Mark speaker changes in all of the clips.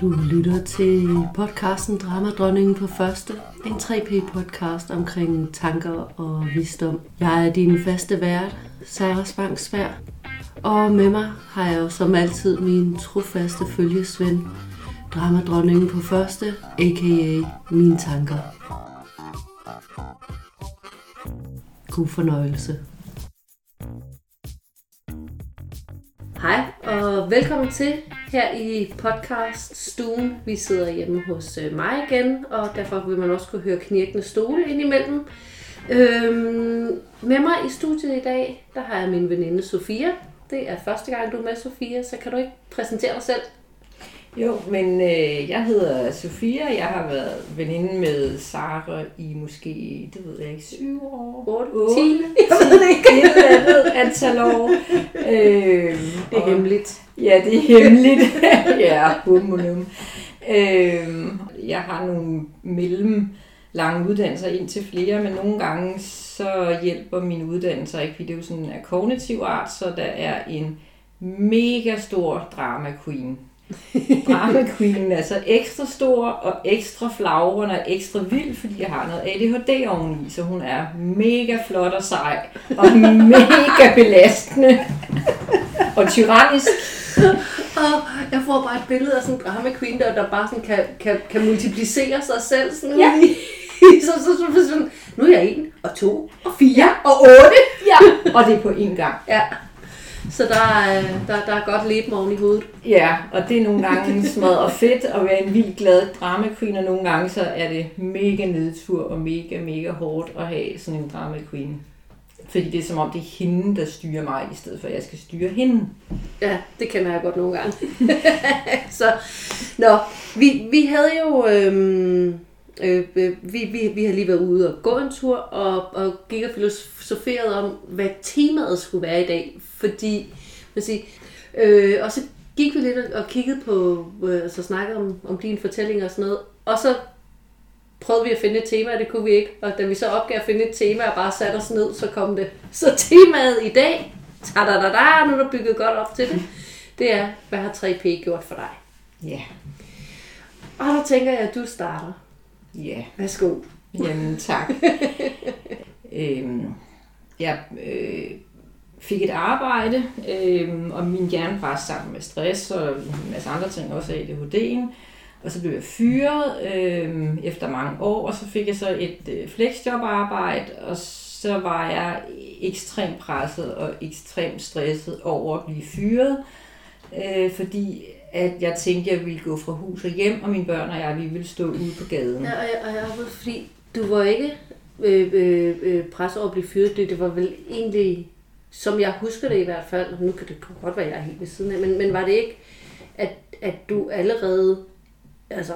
Speaker 1: Du lytter til podcasten Dramadronningen på første. En 3P-podcast omkring tanker og visdom. Jeg er din faste vært, Sarah Spangsvær. Og med mig har jeg jo som altid min trofaste følgesvend, Dramadronningen på første, a.k.a. mine tanker. God fornøjelse. Hej og velkommen til her i podcast-stuen. Vi sidder hjemme hos øh, mig igen, og derfor vil man også kunne høre knirkende stole indimellem. Øhm, med mig i studiet i dag, der har jeg min veninde Sofia. Det er første gang, du er med, Sofia, så kan du ikke præsentere dig selv?
Speaker 2: Jo, men øh, jeg hedder Sofia. Jeg har været veninde med Sara i måske, det ved jeg ikke, syv år?
Speaker 1: 8,
Speaker 2: 8,
Speaker 1: 10?
Speaker 2: Jeg ved ikke. Et eller andet antal år. Øh,
Speaker 1: Det er
Speaker 2: og-
Speaker 1: hemmeligt.
Speaker 2: Ja, det er hemmeligt. ja, bummelum. Øhm, jeg har nogle mellem lange uddannelser ind til flere, men nogle gange så hjælper mine uddannelser ikke, fordi det er jo sådan af kognitiv art, så der er en mega stor drama queen. Drama queen er så ekstra stor og ekstra flagrende og ekstra vild, fordi jeg har noget ADHD oveni, så hun er mega flot og sej og mega belastende og tyrannisk.
Speaker 1: Og jeg får bare et billede af sådan en drama queen, der, der bare sådan kan, kan, kan multiplicere sig selv. Sådan
Speaker 2: Ja.
Speaker 1: så, så, så, så, sådan, nu er jeg en, og to, og fire,
Speaker 2: Ja.
Speaker 1: og otte.
Speaker 2: Ja, og det er på én gang.
Speaker 1: Ja. Så der, er, der, der er godt leben oven i hovedet.
Speaker 2: Ja, og det er nogle gange smadret fedt at være en vild glad drama queen, og nogle gange så er det mega nedtur og mega, mega hårdt at have sådan en drama queen. Fordi det er som om, det er hende, der styrer mig, i stedet for at jeg skal styre hende.
Speaker 1: Ja, det kender jeg godt nogle gange. så, nå, vi, vi havde jo, øhm, øh, øh vi, vi, vi har lige været ude og gå en tur, og, og gik og filosoferede om, hvad temaet skulle være i dag. Fordi, man siger, øh, og så gik vi lidt og, og kiggede på, øh, så snakkede om, om dine fortællinger og sådan noget, og så prøvede vi at finde et tema, og det kunne vi ikke. Og da vi så opgav at finde et tema og bare satte os ned, så kom det. Så temaet i dag, ta da da da, nu er der bygget godt op til det, det er, hvad har 3P gjort for dig?
Speaker 2: Ja,
Speaker 1: Og der tænker jeg, at du starter.
Speaker 2: ja.
Speaker 1: Værsgo.
Speaker 2: Jamen, tak. øhm, jeg øh, fik et arbejde, øhm, og min hjerne brændte sammen med stress og en masse andre ting, også ADHD'en. Og så blev jeg fyret øh, efter mange år, og så fik jeg så et øh, flexjobarbejde, og så var jeg ekstremt presset og ekstremt stresset over at blive fyret, øh, fordi at jeg tænkte, at jeg ville gå fra hus og hjem, og mine børn og jeg, vi ville stå ude på gaden.
Speaker 1: Ja, og jeg, og jeg fordi du var ikke øh, øh, øh, presset over at blive fyret. Det, det var vel egentlig, som jeg husker det i hvert fald, nu kan det godt være, at jeg er helt ved siden af, men, men var det ikke, at, at du allerede, altså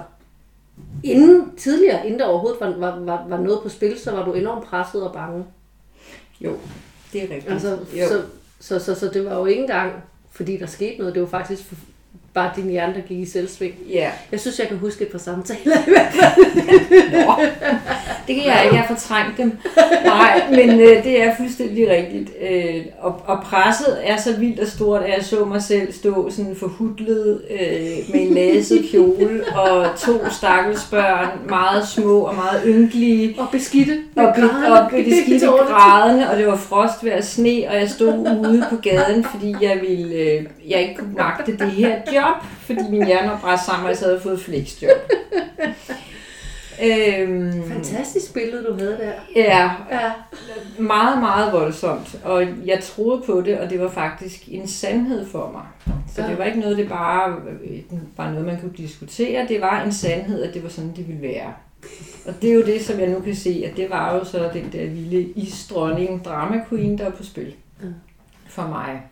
Speaker 1: inden, tidligere, inden der overhovedet var, var, var, var noget på spil, så var du enormt presset og bange.
Speaker 2: Jo, det er rigtigt.
Speaker 1: Altså,
Speaker 2: jo.
Speaker 1: så, så, så, så det var jo ikke engang, fordi der skete noget, det var faktisk bare din hjerne, der gik i selvsving.
Speaker 2: Ja,
Speaker 1: Jeg synes, jeg kan huske et par samtaler i hvert fald.
Speaker 2: Det kan jeg ikke, jeg har fortrængt dem. Nej, men øh, det er fuldstændig rigtigt. Øh, og, og presset er så vildt og stort, at jeg så mig selv stå sådan forhudlet øh, med en laset kjole og to stakkels børn, meget små og meget ynkelige.
Speaker 1: Og beskidte.
Speaker 2: Og, be, og be, det skidte
Speaker 1: Tårligt.
Speaker 2: grædende, og det var frostvejr og sne, og jeg stod ude på gaden, fordi jeg ville, øh, jeg ikke kunne magte det her job, fordi min hjerne var bræst sammen, og jeg havde fået flexjob. øhm,
Speaker 1: Fantastisk billede, du havde der.
Speaker 2: Ja,
Speaker 1: Ja.
Speaker 2: meget, meget voldsomt. Og jeg troede på det, og det var faktisk en sandhed for mig. Så
Speaker 1: Ja.
Speaker 2: det var ikke noget, det bare øh, var noget, man kunne diskutere. Det var en sandhed, at det var sådan, det ville være. Og det er jo det, som jeg nu kan se, at det var jo så den der lille isdronning, drama queen, der er på spil.
Speaker 1: Ja.
Speaker 2: For mig.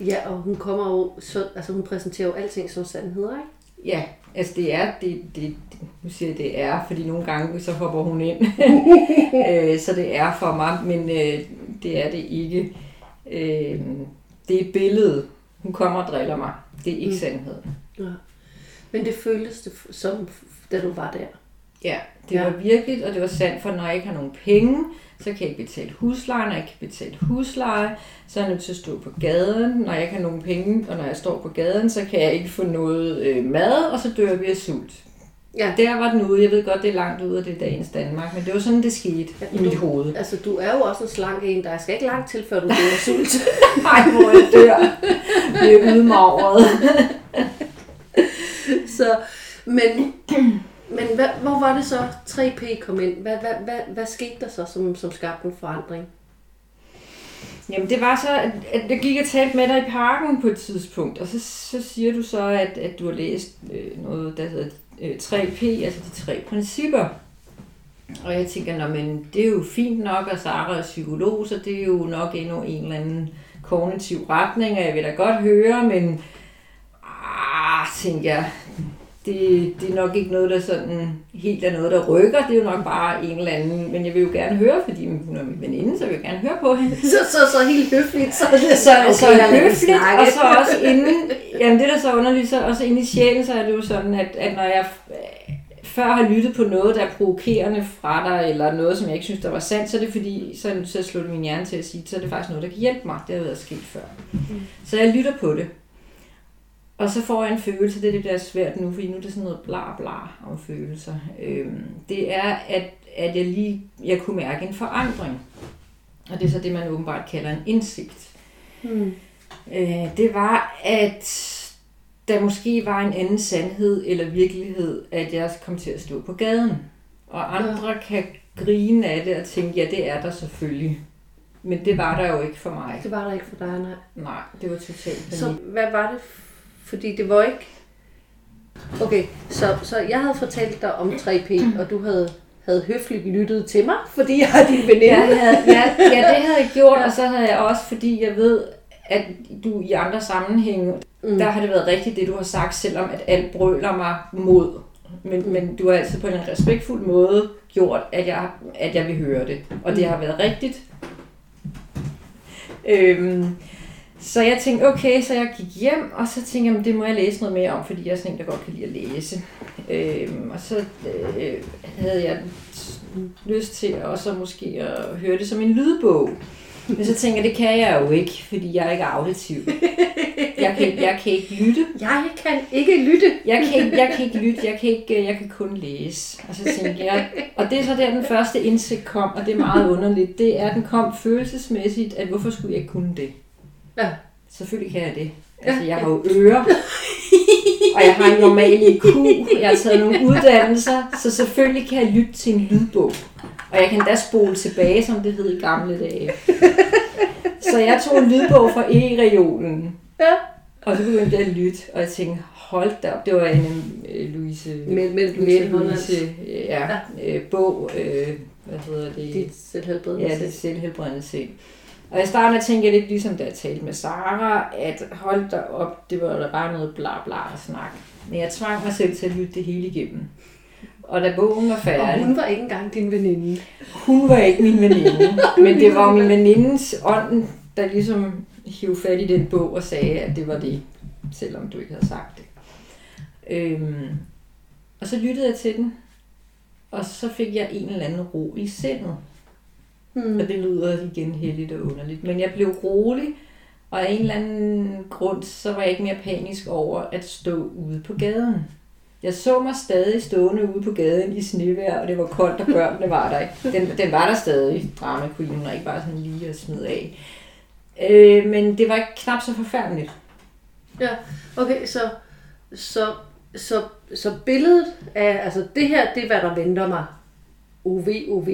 Speaker 1: Ja, og hun kommer jo, så, altså hun præsenterer jo alting som sandheder, ikke?
Speaker 2: Ja, altså det er, det, det, nu siger jeg det er, fordi nogle gange så hopper hun ind. øh, så det er for mig, men øh, det er det ikke. Øh, det er et billede. Hun kommer og driller mig. Det er ikke
Speaker 1: Mm.
Speaker 2: sandheden.
Speaker 1: Ja. Men det føltes det som, da du var der.
Speaker 2: Ja, det
Speaker 1: Ja.
Speaker 2: ja. var virkelig, og det var sandt, for når jeg ikke har nogen penge, så kan jeg ikke betale husleje. Når jeg kan betale husleje, så er jeg nødt til at stå på gaden. Når jeg ikke har nogen penge, og når jeg står på gaden, så kan jeg ikke få noget øh, mad, og så dør vi af sult.
Speaker 1: Ja.
Speaker 2: Der var den ude. Jeg ved godt, det er langt ude, og det er dagens Danmark, men det var sådan, det skete
Speaker 1: Ja,
Speaker 2: i
Speaker 1: du-
Speaker 2: mit hoved.
Speaker 1: Altså, du er jo også en slank en, der skal ikke langt til, før du bliver sult.
Speaker 2: Ej, hvor jeg dør. Vi er udmagret.
Speaker 1: så, men, men hvad, hvor var det så 3P kom ind? Hvad, hvad, hvad, hvad skete der så, som, som skabte en forandring?
Speaker 2: Jamen det var så, at, at jeg gik og talte med dig i parken på et tidspunkt, og så, så siger du så, at, at du har læst øh, noget, der hedder øh, 3P, altså de tre principper. Og jeg tænker, Nå, men det er jo fint nok, og Sara er psykolog, så det er jo nok endnu en eller anden kognitiv retning, og jeg vil da godt høre, men ah, tænker jeg, det, det er nok ikke noget, der sådan helt er noget, der rykker. Det er jo nok bare en eller anden, men jeg vil jo gerne høre, fordi hun er min veninde, så jeg vil gerne høre på hende.
Speaker 1: Så, så, så helt høfligt, så det
Speaker 2: Så, okay, så høfligt, og så også inden, jamen det der er så underligt, så også inde i sjælen, så er det jo sådan, at, at når jeg øh, før har lyttet på noget, der er provokerende fra dig, eller noget, som jeg ikke synes, der var sandt, så er det fordi, så, så det min hjerne til at sige, så er det faktisk noget, der kan hjælpe mig. Det har været sket før. Så jeg lytter på det. Og så får jeg en følelse, det er det, der er svært nu, fordi nu er det sådan noget bla bla om følelser. Øhm, det er, at, at jeg lige jeg kunne mærke en forandring. Og det er så det, man åbenbart kalder en indsigt.
Speaker 1: Hmm.
Speaker 2: Øh, det var, at der måske var en anden sandhed eller virkelighed, at jeg kom til at stå på gaden. Og andre ja. kan grine af det og tænke, ja, det er der selvfølgelig. Men det var der jo ikke for mig.
Speaker 1: Det var der ikke for dig, nej.
Speaker 2: Nej, det var totalt panik.
Speaker 1: Så hvad var det? Fordi det var ikke... Okay, så, så jeg havde fortalt dig om 3P, og du havde, havde høfligt lyttet til mig, fordi jeg er din veninde.
Speaker 2: Ja, jeg havde, ja, ja, det havde jeg gjort, og så havde jeg også, fordi jeg ved, at du i andre sammenhænge,
Speaker 1: Mm.
Speaker 2: mm. der har det været rigtigt, det du har sagt, selvom at alt brøler mig mod. Men, men du har altid på en respektfuld måde gjort, at jeg, at jeg vil høre det. Og det har været rigtigt. Øhm, så jeg tænkte, okay, så jeg gik hjem, og så tænkte jeg, "Men det må jeg læse noget mere om, fordi jeg er sådan en, der godt kan lide at læse. Øhm, og så øh, havde jeg lyst til også måske at høre det som en lydbog. Men så tænker jeg, det kan jeg jo ikke, fordi jeg er ikke auditiv. Jeg kan, jeg kan ikke lytte.
Speaker 1: Jeg kan ikke lytte.
Speaker 2: Jeg kan, ikke, jeg kan ikke lytte, jeg kan, ikke, jeg kan kun læse. Og så tænkte jeg, og det er så der den første indsigt kom, og det er meget underligt, det er, at den kom følelsesmæssigt, at hvorfor skulle jeg ikke kunne det?
Speaker 1: Ja.
Speaker 2: Selvfølgelig kan jeg det. Altså, jeg har jo ører, og jeg har en normal IQ, jeg har taget nogle uddannelser, så selvfølgelig kan jeg lytte til en lydbog. Og jeg kan da spole tilbage, som det hed i gamle dage. Så jeg tog en lydbog fra E-regionen,
Speaker 1: Ja.
Speaker 2: og så begyndte jeg at lytte, og jeg tænkte, hold da op, det var en øh, Louise,
Speaker 1: men du
Speaker 2: Mette
Speaker 1: Louise.
Speaker 2: Louise ja, øh, bog, øh, hvad hedder det?
Speaker 1: Dit selvhelbredende.
Speaker 2: Ja, det er selvhelbredende sind. Og i starten tænkte jeg lidt ligesom, da jeg talte med Sara, at hold da op, det var da bare noget bla bla at snakke. Men jeg tvang mig selv til at lytte det hele igennem. Og da bogen var
Speaker 1: Og
Speaker 2: færdig,
Speaker 1: hun var ikke engang din veninde.
Speaker 2: hun var ikke min veninde, men det var min venindes ånd, der ligesom hiv fat i den bog og sagde, at det var det, selvom du ikke havde sagt det. Øhm, og så lyttede jeg til den, og så fik jeg en eller anden ro i sindet.
Speaker 1: Hmm.
Speaker 2: Og det lyder igen heldigt og underligt. Men jeg blev rolig, og af en eller anden grund, så var jeg ikke mere panisk over at stå ude på gaden. Jeg så mig stadig stående ude på gaden i snevejr, og det var koldt, og børnene var der ikke. Den, den var der stadig, drama queen, er ikke bare sådan lige at smide af. Øh, men det var ikke knap så forfærdeligt.
Speaker 1: Ja, okay, så, så, så, så billedet af, altså det her, det er hvad der venter mig. OV, OV.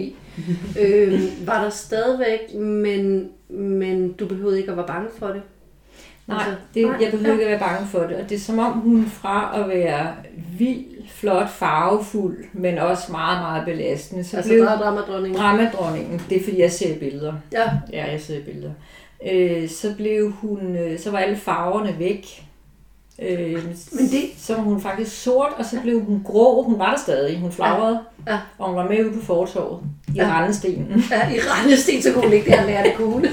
Speaker 1: øhm, var der stadigvæk, men, men du behøvede ikke at være bange for det?
Speaker 2: Nej,
Speaker 1: Altså,
Speaker 2: det,
Speaker 1: nej,
Speaker 2: jeg behøver ikke at være bange for det. Og det er som om hun fra at være vild, flot, farvefuld, men også meget, meget belastende, så
Speaker 1: Altså
Speaker 2: blev
Speaker 1: dramadronningen.
Speaker 2: dramadronningen, det er fordi jeg ser billeder.
Speaker 1: Ja,
Speaker 2: Ja, jeg ser billeder. Øh, så blev hun, øh, så var alle farverne væk. Øh,
Speaker 1: Men det-
Speaker 2: Så var hun faktisk sort, og så blev hun grå. Hun var der stadig. Hun flagrede,
Speaker 1: Ja.
Speaker 2: og hun var med ude på fortorvet i
Speaker 1: Ja.
Speaker 2: ja. Randestenen.
Speaker 1: ja i rendesten, så kunne hun ikke det, han lærte det kunne.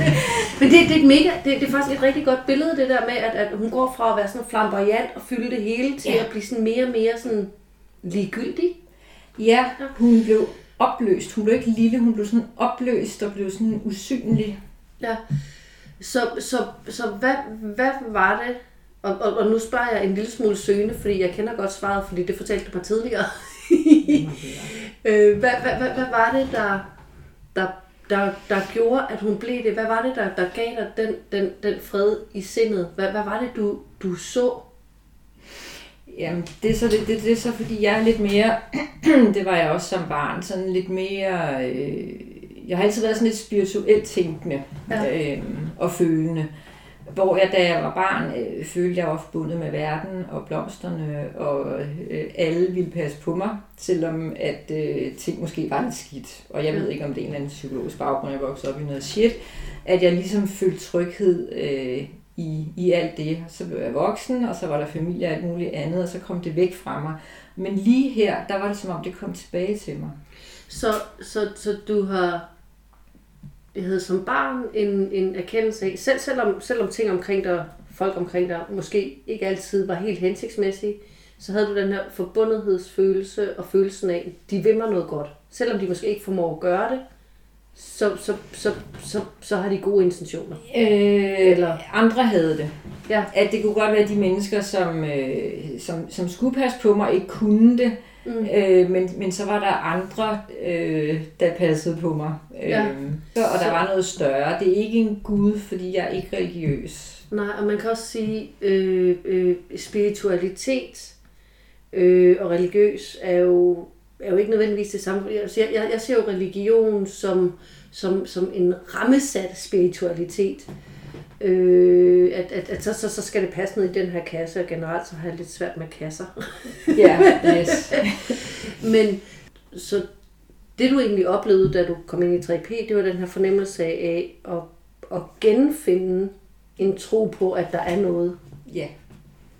Speaker 1: men det, det, er et mega, det, det er faktisk et rigtig godt billede, det der med, at, at hun går fra at være sådan flamboyant og fylde det hele, til
Speaker 2: Ja.
Speaker 1: at blive sådan mere og mere sådan ligegyldig.
Speaker 2: Ja, hun blev opløst. Hun blev ikke lille, hun blev sådan opløst og blev sådan usynlig.
Speaker 1: Ja. Så, så, så hvad, hvad var det? Og, og, og nu spørger jeg en lille smule søgende, fordi jeg kender godt svaret, fordi det fortalte du mig tidligere. øh, hvad, hvad, hvad, hvad var det, der, der, der, der gjorde, at hun blev det? Hvad var det, der, der gav dig den, den, den fred i sindet? Hvad, hvad var det, du, du så?
Speaker 2: Jamen, det er, så, det, det, det er så, fordi jeg er lidt mere, det var jeg også som barn, sådan lidt mere, øh, jeg har altid været sådan lidt spirituelt tænkende ja. øh, og følende. Hvor jeg, da jeg var barn, øh, følte jeg var forbundet med verden og blomsterne, og øh, alle ville passe på mig, selvom at øh, ting måske var lidt skidt. Og jeg ved ikke, om det er en eller anden psykologisk baggrund, jeg voksede op i noget shit, at jeg ligesom følte tryghed øh, i, i alt det. Så blev jeg voksen, og så var der familie og alt muligt andet, og så kom det væk fra mig. Men lige her, der var det som om, det kom tilbage til mig.
Speaker 1: Så, så, så du har jeg havde som barn en, en erkendelse af, selv, selvom, selvom ting omkring dig, folk omkring dig, måske ikke altid var helt hensigtsmæssige, så havde du den her forbundethedsfølelse og følelsen af, de vil mig noget godt. Selvom de måske ikke formår at gøre det, så, så, så, så, så har de gode intentioner.
Speaker 2: Øh, Eller andre havde det.
Speaker 1: Ja.
Speaker 2: At det kunne godt være de mennesker, som, øh, som, som skulle passe på mig, ikke kunne det. Mm. Øh, men, men så var der andre, øh, der passede på mig. Ja. Øh, så, og der så... var noget større. Det er ikke en gud, fordi jeg er ikke religiøs.
Speaker 1: Nej, og man kan også sige, øh, øh, spiritualitet øh, og religiøs er jo, er jo ikke nødvendigvis det samme. Jeg, jeg, jeg ser jo religion som, som, som en rammesat spiritualitet. Øh, at, at, at så, så, så skal det passe ned i den her kasse, og generelt så har jeg lidt svært med kasser.
Speaker 2: Ja, yes.
Speaker 1: Men så det du egentlig oplevede, da du kom ind i 3P, det var den her fornemmelse af at, at genfinde en tro på, at der er noget.
Speaker 2: Ja.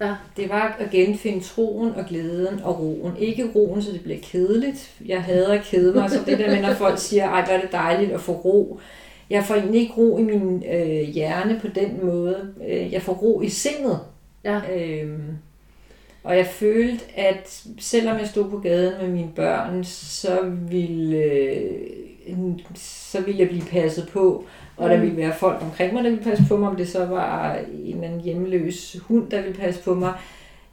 Speaker 2: ja. Det var at genfinde troen og glæden og roen. Ikke roen, så det bliver kedeligt. Jeg hader at kede mig, så det der med, når folk siger, ej, hvor er det dejligt at få ro jeg får egentlig ikke ro i min øh, hjerne på den måde. Øh, jeg får ro i sindet.
Speaker 1: Ja.
Speaker 2: Øhm, og jeg følte, at selvom jeg stod på gaden med mine børn, så ville, øh, så ville jeg blive passet på. Og mm. der ville være folk omkring mig, der ville passe på mig. Om det så var en eller anden hjemløs hund, der ville passe på mig.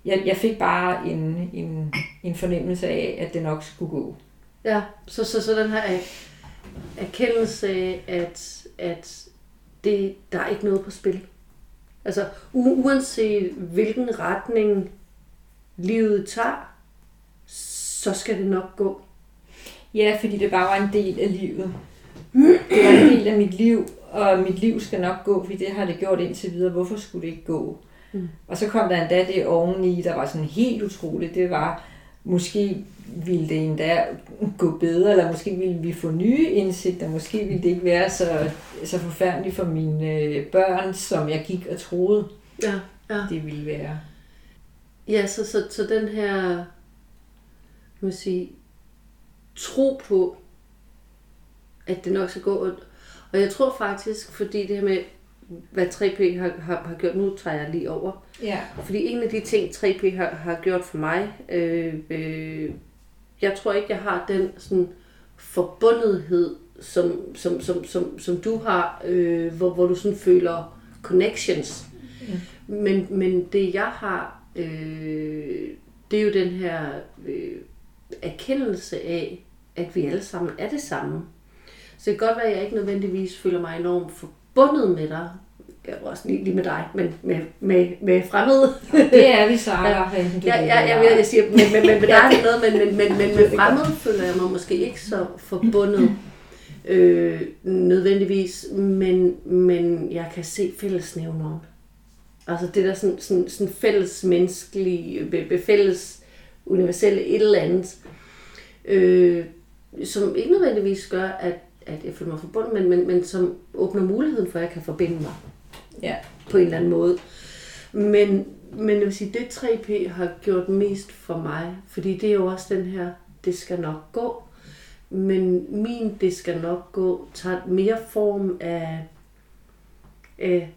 Speaker 2: Jeg, jeg fik bare en, en, en fornemmelse af, at det nok skulle gå.
Speaker 1: Ja, så, så, så den her erkendelse af, at, at det, der er ikke noget på spil. Altså uanset hvilken retning livet tager, så skal det nok gå.
Speaker 2: Ja, fordi det bare var en del af livet. Det var en del af mit liv, og mit liv skal nok gå, fordi det har det gjort indtil videre. Hvorfor skulle det ikke gå? Mm. Og så kom der endda det oveni, der var sådan helt utroligt. Det var, måske ville det endda gå bedre, eller måske ville vi få nye indsigter, måske ville det ikke være så, så forfærdeligt for mine børn, som jeg gik og troede,
Speaker 1: ja, ja.
Speaker 2: det ville være.
Speaker 1: Ja, så, så, så den her må sige, tro på, at det nok skal gå. Og jeg tror faktisk, fordi det her med, hvad 3P har, har, har gjort, nu tager jeg lige over.
Speaker 2: Ja.
Speaker 1: Fordi en af de ting, 3P har, har gjort for mig, øh, øh, jeg tror ikke, jeg har den sådan forbundethed, som, som, som, som, som du har, øh, hvor, hvor du sådan føler connections. Ja. Men, men det jeg har, øh, det er jo den her øh, erkendelse af, at vi alle sammen er det samme. Så det kan godt være, at jeg ikke nødvendigvis føler mig enormt forbundet med dig, også lige, lige med dig, men med, med, med fremmede.
Speaker 2: det er vi, Sara.
Speaker 1: ja, ja, ja, jeg, jeg siger, men, men, men med dig er noget, men, men, men, men med fremmede føler jeg mig måske ikke så forbundet øh, nødvendigvis, men, men jeg kan se fællesnævneren. Altså det der sådan, sådan, sådan fælles menneskelige, fælles universelle et eller andet, øh, som ikke nødvendigvis gør, at, at jeg føler mig forbundet, men, men, men som åbner muligheden for, at jeg kan forbinde mig
Speaker 2: ja.
Speaker 1: på en eller anden måde. Men, men jeg vil sige, det 3P har gjort mest for mig, fordi det er jo også den her, det skal nok gå. Men min det skal nok gå, tager mere form af, af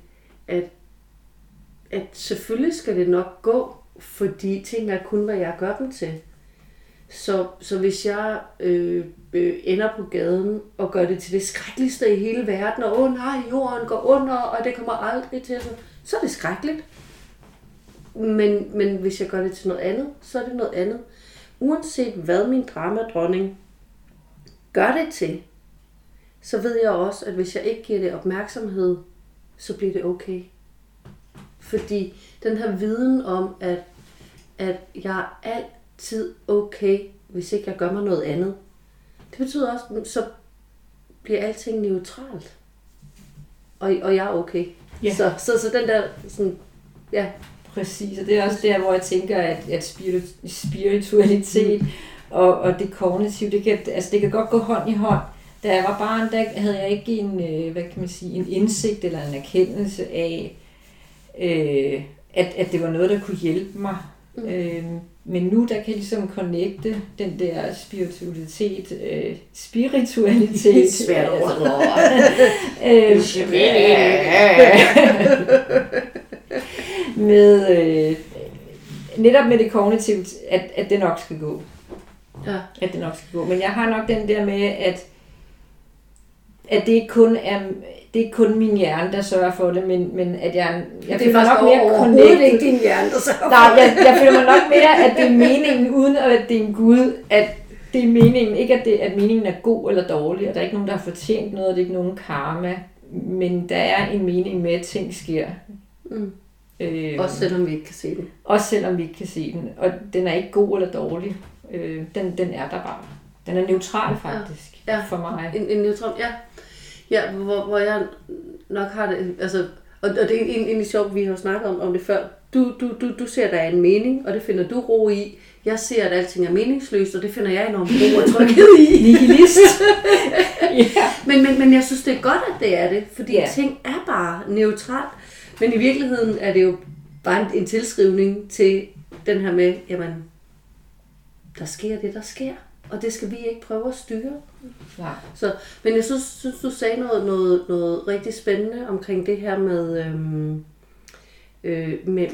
Speaker 1: at, at selvfølgelig skal det nok gå, fordi ting er kun, hvad jeg gør dem til. Så, så hvis jeg øh, øh, ender på gaden og gør det til det skrækkeligste i hele verden, og åh oh, nej, jorden går under, og det kommer aldrig til at så er det skrækkeligt. Men, men hvis jeg gør det til noget andet, så er det noget andet. Uanset hvad min dramadronning gør det til, så ved jeg også, at hvis jeg ikke giver det opmærksomhed, så bliver det okay. Fordi den her viden om, at, at jeg er altid okay, hvis ikke jeg gør mig noget andet, det betyder også, så bliver alting neutralt. Og, og jeg er okay.
Speaker 2: Ja.
Speaker 1: Så, så, så den der sådan, ja,
Speaker 2: Præcis, og det er også der, hvor jeg tænker, at, at spirit- spiritualitet og, og det kognitive, det kan, altså det kan godt gå hånd i hånd. Da jeg var barn, der havde jeg ikke en, øh, hvad kan man sige, en indsigt eller en erkendelse af, øh, at, at det var noget, der kunne hjælpe mig. Mm. Øh, men nu, der kan jeg ligesom connecte den der spiritualitet, øh, spiritualitet.
Speaker 1: Svært ord.
Speaker 2: altså, øh, med øh, netop med det kognitive, at, at det nok skal gå.
Speaker 1: Ja.
Speaker 2: At det nok skal gå. Men jeg har nok den der med, at, at det ikke kun er det er ikke kun min hjerne, der sørger for det, men, men at jeg, jeg
Speaker 1: det er
Speaker 2: føler nok mere connected.
Speaker 1: ikke din hjerne, der så
Speaker 2: Nej, jeg, jeg føler mig nok mere, at det er meningen, uden at det er en Gud, at det er meningen, ikke at, det, at meningen er god eller dårlig, og der er ikke nogen, der har fortjent noget, og det er ikke nogen karma, men der er en mening med, at ting sker.
Speaker 1: Mm.
Speaker 2: Øh,
Speaker 1: Også selvom vi ikke kan se den.
Speaker 2: også selvom vi ikke kan se den. Og den er ikke god eller dårlig. Øh, den, den er der bare. Den er neutral faktisk
Speaker 1: Ja. Ja.
Speaker 2: for mig.
Speaker 1: En, en neutron, ja. Ja, hvor, hvor jeg nok har det, altså, og, og det er egentlig sjovt, vi har snakket om, om det før. Du, du, du, du ser, at der er en mening, og det finder du ro i. Jeg ser, at alting er meningsløst, og det finder jeg enormt ro og tryghed i.
Speaker 2: Nihilist. ja.
Speaker 1: Men, men, men jeg synes, det er godt, at det er det, fordi yeah. ting er bare neutralt. Men i virkeligheden er det jo bare en, en tilskrivning til den her med, jamen, der sker det, der sker. Og det skal vi ikke prøve at styre.
Speaker 2: Nej.
Speaker 1: Så, men jeg synes, synes du sagde noget, noget, noget rigtig spændende omkring det her med, øhm, øh, med,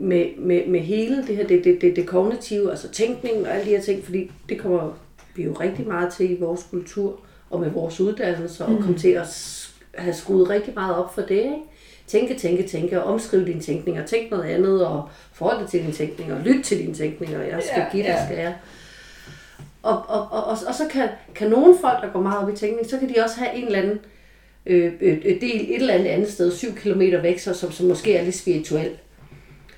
Speaker 1: med, med, med hele det her, det, det, det, det kognitive, altså tænkning og alle de her ting, fordi det kommer vi jo rigtig meget til i vores kultur og med vores uddannelser, og komme til at have skruet rigtig meget op for det, ikke? Tænke, tænke, tænke, og omskrive dine tænkninger, tænk noget andet, og forholde dig til dine tænkninger, og lytte til dine tænkninger, jeg skal
Speaker 2: Ja,
Speaker 1: give dig,
Speaker 2: ja.
Speaker 1: skal jeg. Og, og, og, og, og så kan, kan nogle folk, der går meget op i tænkning, så kan de også have en eller anden øh, øh, øh, del et eller andet andet sted, syv kilometer væk, så, som, som måske er lidt spirituel.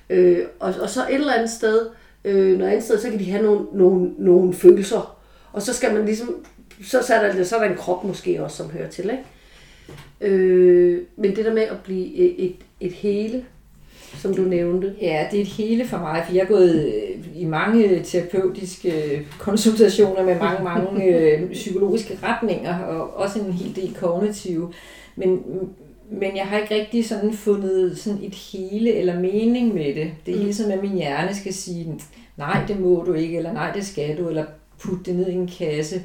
Speaker 1: Øh, og, og så et eller andet sted, øh, noget andet sted, så kan de have nogle, nogle, nogle følelser. Og så skal man ligesom, så, så, er der, så er der en krop måske også, som hører til, ikke? Øh, men det der med at blive et, et, et hele, som du nævnte.
Speaker 2: Ja, det er et hele for mig, for jeg er gået øh, i mange terapeutiske øh, konsultationer med mange, mange øh, psykologiske retninger, og også en hel del kognitive. Men, men jeg har ikke rigtig sådan fundet sådan et hele eller mening med det. Det er hele tiden, at min hjerne skal sige, nej, det må du ikke, eller nej, det skal du, eller putte det ned i en kasse.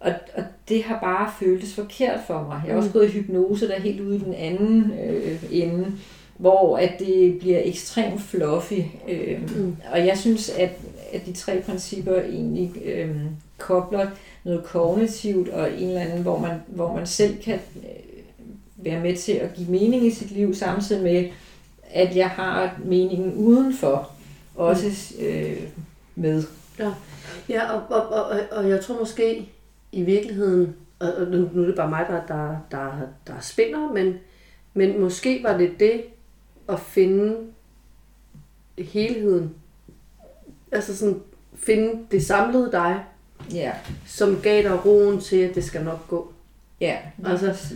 Speaker 2: Og, og det har bare føltes forkert for mig. Jeg har også gået i hypnose, der er helt ude i den anden øh, ende, hvor at det bliver ekstremt fluffy. Øh, mm. Og jeg synes, at, at de tre principper egentlig øh, kobler noget kognitivt og en eller anden, hvor man, hvor man selv kan øh, være med til at give mening i sit liv, samtidig med, at jeg har meningen udenfor også øh, med.
Speaker 1: Ja, ja og, og, og, og, jeg tror måske i virkeligheden, og, og nu, nu er det bare mig, der, der, der, der spinder, men, men måske var det det at finde helheden. Altså sådan finde det samlede dig,
Speaker 2: Ja,
Speaker 1: som gav dig roen til, at det skal nok gå.
Speaker 2: ja.
Speaker 1: Altså,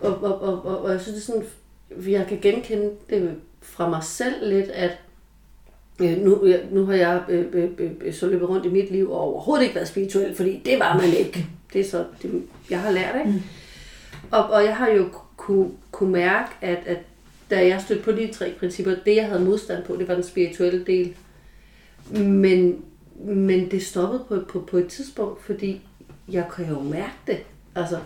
Speaker 1: og, og, og, og, og jeg synes, det er sådan, jeg kan genkende det fra mig selv lidt, at øh, nu, jeg- nu har jeg øh, øh, øh, så løbet rundt i mit liv og overhovedet ikke været spirituel, fordi det var man ikke. Det er så, det, jeg har lært, ikke? Og, og jeg har jo kunne, kunne mærke, at, at da jeg stødte på de tre principper, det jeg havde modstand på, det var den spirituelle del. Men, men det stoppede på, på, på et tidspunkt, fordi jeg kan jo mærke det. Altså,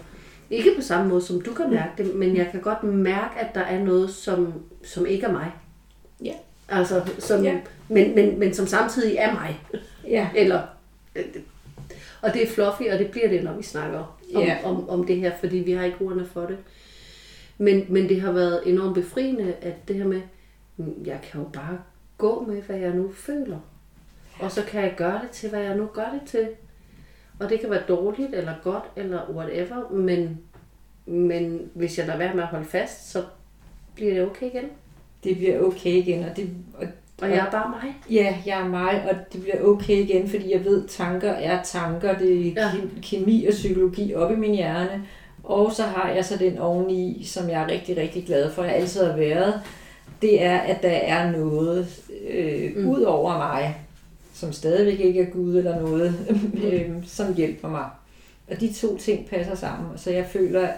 Speaker 1: ikke på samme måde, som du kan mærke det, men jeg kan godt mærke, at der er noget, som, som ikke er mig.
Speaker 2: Ja.
Speaker 1: Altså, som,
Speaker 2: Ja.
Speaker 1: men, men, men som samtidig er mig.
Speaker 2: Ja.
Speaker 1: Eller øh, og det er fluffy, og det bliver det, når vi snakker om,
Speaker 2: Ja.
Speaker 1: om, om det her, fordi vi har ikke ordene for det. Men, men det har været enormt befriende, at det her med, "Mm, jeg kan jo bare gå med, hvad jeg nu føler. Og så kan jeg gøre det til, hvad jeg nu gør det til. Og det kan være dårligt, eller godt, eller whatever, men, men hvis jeg lader være med at holde fast, så bliver det okay igen.
Speaker 2: Det bliver okay igen, og det, og,
Speaker 1: Og jeg er bare mig.
Speaker 2: Ja, jeg er mig, og det bliver okay igen, fordi jeg ved, tanker er tanker. Det er
Speaker 1: Ja.
Speaker 2: ja. kemi og psykologi op i min hjerne. Og så har jeg så den oveni, som jeg er rigtig, rigtig glad for, at jeg altid har været. Det er, at der er noget øh,
Speaker 1: mm.
Speaker 2: ud over mig, som stadigvæk ikke er Gud eller noget, øh, som hjælper mig. Og de to ting passer sammen, så jeg føler,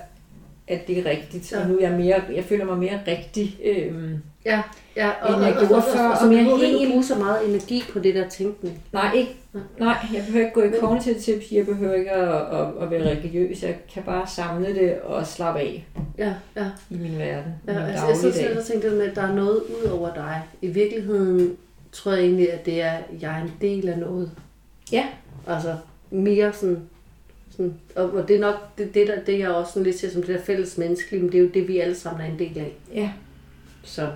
Speaker 2: at det er rigtigt.
Speaker 1: Ja.
Speaker 2: Og nu er jeg mere, jeg føler mig mere rigtig. Øh,
Speaker 1: Ja, ja og,
Speaker 2: End
Speaker 1: og,
Speaker 2: jeg
Speaker 1: og,
Speaker 2: gjorde
Speaker 1: og,
Speaker 2: før,
Speaker 1: og,
Speaker 2: og
Speaker 1: og,
Speaker 2: mere
Speaker 1: du behøver ikke
Speaker 2: helt-
Speaker 1: bruge så meget energi på det der tænkning.
Speaker 2: Nej, ikke. Nej, jeg behøver ikke gå i kognitiv terapi, jeg behøver ikke at, at, at være religiøs. Jeg kan bare samle det og slappe af
Speaker 1: Ja, ja.
Speaker 2: i min verden,
Speaker 1: ja
Speaker 2: min
Speaker 1: altså, jeg så selv og tænkte det med, at der er noget ud over dig. I virkeligheden tror jeg egentlig, at det er, at jeg er en del af noget.
Speaker 2: Ja.
Speaker 1: Altså mere sådan, sådan og, og det er nok det, det, der, det jeg også sådan lidt ser som det der fælles menneskelige, men det er jo det, vi alle sammen er en del af.
Speaker 2: Ja.
Speaker 1: Så,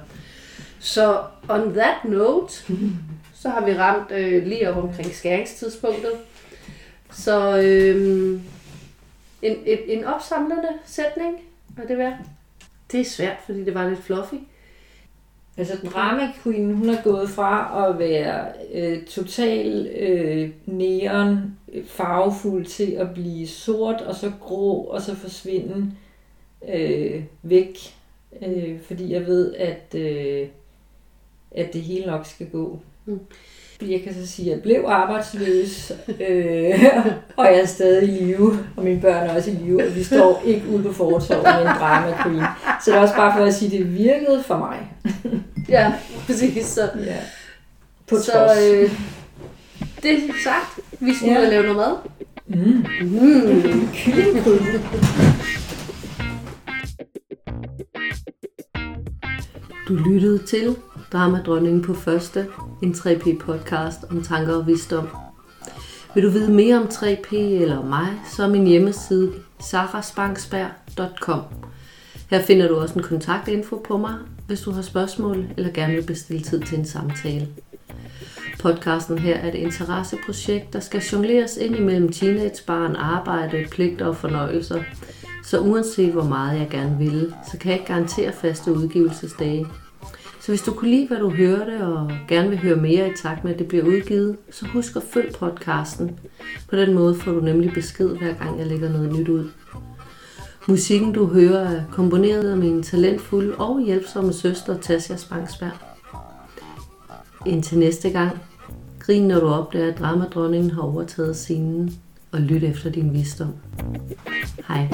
Speaker 1: så on that note, så har vi ramt øh, lige op omkring skæringstidspunktet. Så øh, en, en, en opsamlende sætning, hvad det være? Det er svært, fordi det var lidt fluffy.
Speaker 2: Altså drama queen, hun er gået fra at være øh, total øh, neon farvefuld til at blive sort og så grå og så forsvinde øh, væk. Øh, fordi jeg ved, at, øh, at det hele nok skal gå.
Speaker 1: Mm.
Speaker 2: Fordi jeg kan så sige, at jeg blev arbejdsløs, øh, og jeg er stadig i live, og mine børn er også i live, og vi står ikke ude på fortorvet med en drama queen. Så det er også bare for at sige, at det virkede for mig.
Speaker 1: Ja, præcis. Så,
Speaker 2: Ja. På
Speaker 1: så øh, det er sagt. Vi skal
Speaker 2: Ja.
Speaker 1: ud og lave noget mad.
Speaker 2: Mm.
Speaker 1: Mm. Du lyttede til Dramadronningen på første, en 3P podcast om tanker og visdom. Vil du vide mere om 3P eller mig, så er min hjemmeside sarasbanksberg.com. Her finder du også en kontaktinfo på mig, hvis du har spørgsmål eller gerne vil bestille tid til en samtale. Podcasten her er et interesseprojekt, der skal jongleres ind imellem teenagebarn, arbejde, pligter og fornøjelser. Så uanset hvor meget jeg gerne vil, så kan jeg ikke garantere faste udgivelsesdage. Så hvis du kunne lide, hvad du hørte, og gerne vil høre mere i takt med, at det bliver udgivet, så husk at følg podcasten. På den måde får du nemlig besked, hver gang jeg lægger noget nyt ud. Musikken, du hører, er komponeret af min talentfulde og hjælpsomme søster, Tasja Spangsberg. Indtil næste gang, grin når du opdager, at dramadronningen har overtaget scenen, og lyt efter din visdom. Hej.